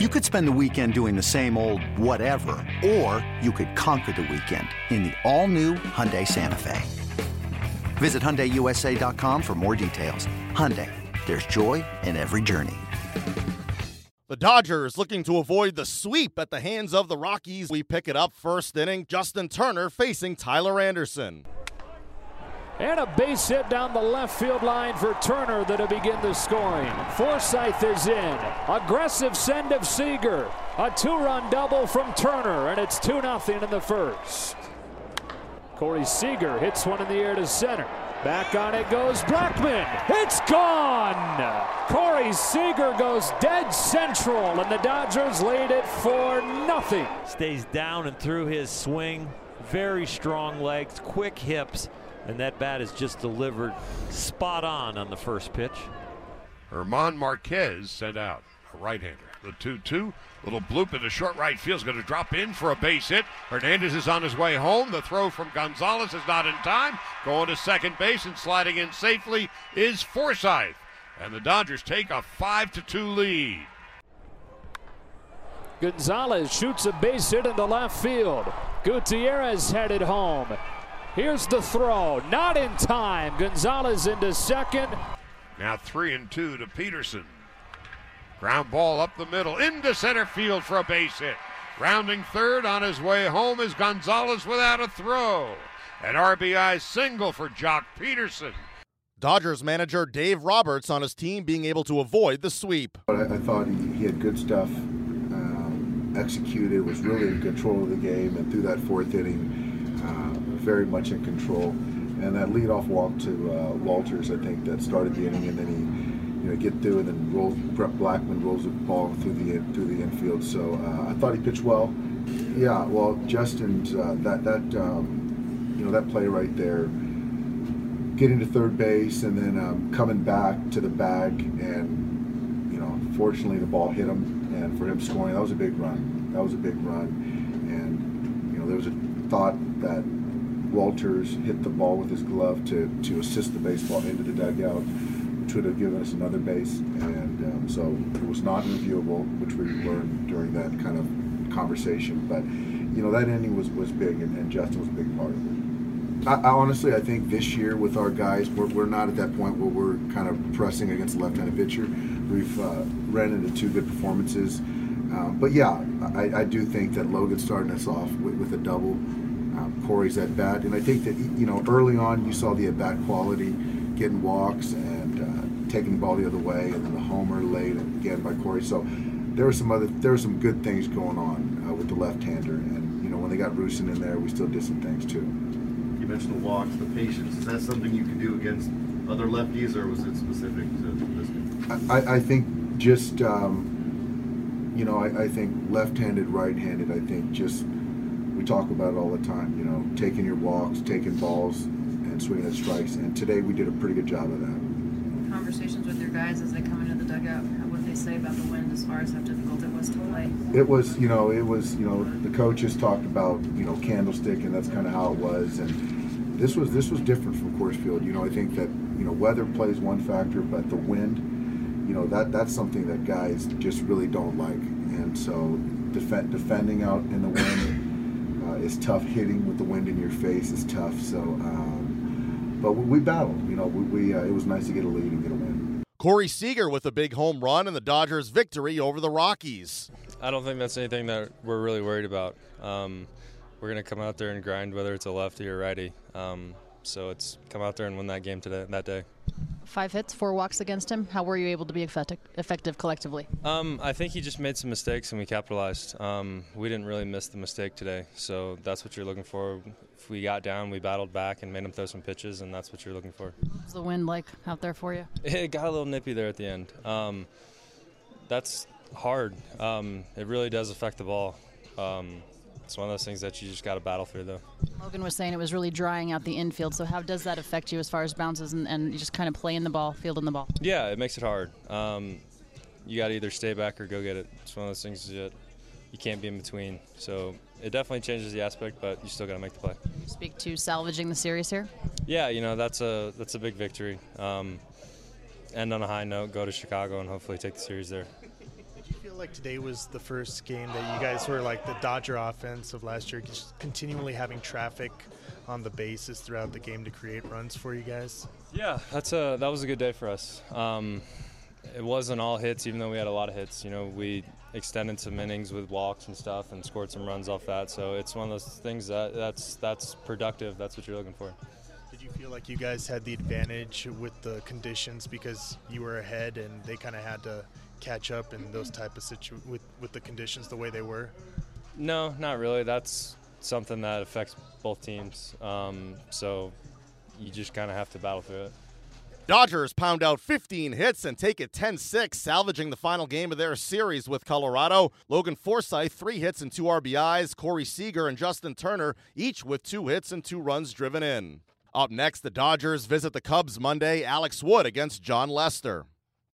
You could spend the weekend doing the same old whatever, or you could conquer the weekend in the all-new Hyundai Santa Fe. Visit HyundaiUSA.com for more details. Hyundai, there's joy in every journey. The Dodgers looking to avoid the sweep at the hands of the Rockies. We pick it up first inning. Justin Turner facing Tyler Anderson. And a base hit down the left field line for Turner that'll begin the scoring. Forsythe is in. Aggressive send of Seager. A two-run double from Turner, and it's 2-0 in the first. Corey Seager hits one in the air to center. Back on it goes Blackmon. It's gone! Corey Seager goes dead central, and the Dodgers lead it for nothing. Stays down and through his swing. Very strong legs, quick hips, and that bat is just delivered spot on on the first pitch. German Marquez sent out, a right-hander. The 2-2, little bloop into short right field is going to drop in for a base hit. Hernandez is on his way home. The throw from Gonzalez is not in time. Going to second base and sliding in safely is Forsythe. And the Dodgers take a 5-2 lead. Gonzalez shoots a base hit into left field. Gutierrez headed home. Here's the throw, not in time. Gonzalez into second. Now three and two to Pederson. Ground ball up the middle into center field for a base hit. Rounding third on his way home is Gonzalez without a throw. An RBI single for Joc Pederson. Dodgers manager Dave Roberts on his team being able to avoid the sweep. I, I thought he, he, had good stuff, um, executed, was really in control of the game, and through that fourth inning, uh, very much in control. And that leadoff walk to uh, Wolters, I think, that started the inning, and then he you know, get through and then. Brett Blackmon rolls the ball through the through the infield. So uh, I thought he pitched well. Yeah, well, Justin's uh, that that um, you know that play right there, getting to third base and then um, coming back to the bag, and you know, fortunately the ball hit him, and for him scoring, that was a big run. That was a big run, and you know there was a thought that Wolters hit the ball with his glove to to assist the baseball into the dugout which would have given us another base. And um, so it was not reviewable, which we learned during that kind of conversation. But, you know, that inning was, was big, and, and Justin was a big part of it. I, I, honestly, I think this year with our guys, we're, we're not at that point where we're kind of pressing against a left-handed pitcher. We've uh, ran into two good performances. Um, but yeah, I, I, do think that Logan's starting us off with, with a double. Um, Corey's at bat, and I think that you know early on you saw the at bat quality, getting walks and uh, taking the ball the other way, and then the homer late again by Corey. So there were some other there were some good things going on uh, with the left-hander, and you know when they got Rusin in there, we still did some things too. You mentioned the walks, the patience. Is that something you can do against other lefties, or was it specific to this game? I, I think just um, you know I, I think left-handed, right-handed. I think just we talk about it all the time. You know, taking your walks, taking balls, and swinging at strikes. And today we did a pretty good job of that. Conversations with your guys as they come into the dugout, what did they say about the wind as far as how difficult it was to play? It was, you know, it was, you know, the coaches talked about, you know, candlestick, and that's kind of how it was. And this was this was different from Coors Field. You know, I think that you know weather plays one factor, but the wind, you know, that that's something that guys just really don't like. And so defend, defending out in the wind is tough. Hitting with the wind in your face is tough. So. Um, but we battled. You know, we, we uh, it was nice to get a lead and get a win. Corey Seager with a big home run and the Dodgers' victory over the Rockies. I don't think that's anything that we're really worried about. Um, we're going to come out there and grind, whether it's a lefty or righty. Um, so it's come out there and win that game today, that day. Five hits, four walks against him. How were you able to be effective, effective collectively? Um, I think he just made some mistakes and we capitalized. Um, we didn't really miss the mistake today, so that's what you're looking for. If we got down, we battled back and made him throw some pitches, and that's what you're looking for. What's the wind like out there for you? It got a little nippy there at the end. Um, that's hard. Um, it really does affect the ball. Um, it's one of those things that you just got to battle through, though. Logan was saying it was really drying out the infield. So how does that affect you as far as bounces and, and just kind of playing the ball, fielding the ball? Yeah, it makes it hard. Um, you got to either stay back or go get it. It's one of those things that you can't be in between. So it definitely changes the aspect, but you still got to make the play. You speak to salvaging the series here. Yeah, you know that's a that's a big victory. Um, end on a high note, go to Chicago, and hopefully take the series there. Did you feel feel like today was the first game that you guys were like the Dodger offense of last year, just continually having traffic on the bases throughout the game to create runs for you guys? Yeah, that's a that was a good day for us. Um, it wasn't all hits, even though we had a lot of hits. You know, we extended some innings with walks and stuff, and scored some runs off that. So it's one of those things that that's that's productive. That's what you're looking for. Did you feel like you guys had the advantage with the conditions because you were ahead and they kind of had to catch up in those type of situ with with the conditions the way they were? No, not really. That's something that affects both teams. Um, so you just kind of have to battle through it. Dodgers pound out 15 hits and take it 10 6, salvaging the final game of their series with Colorado. Logan Forsythe, three hits and two RBIs. Corey Seager and Justin Turner, each with two hits and two runs driven in. Up next, the Dodgers visit the Cubs Monday. Alex Wood against Jon Lester.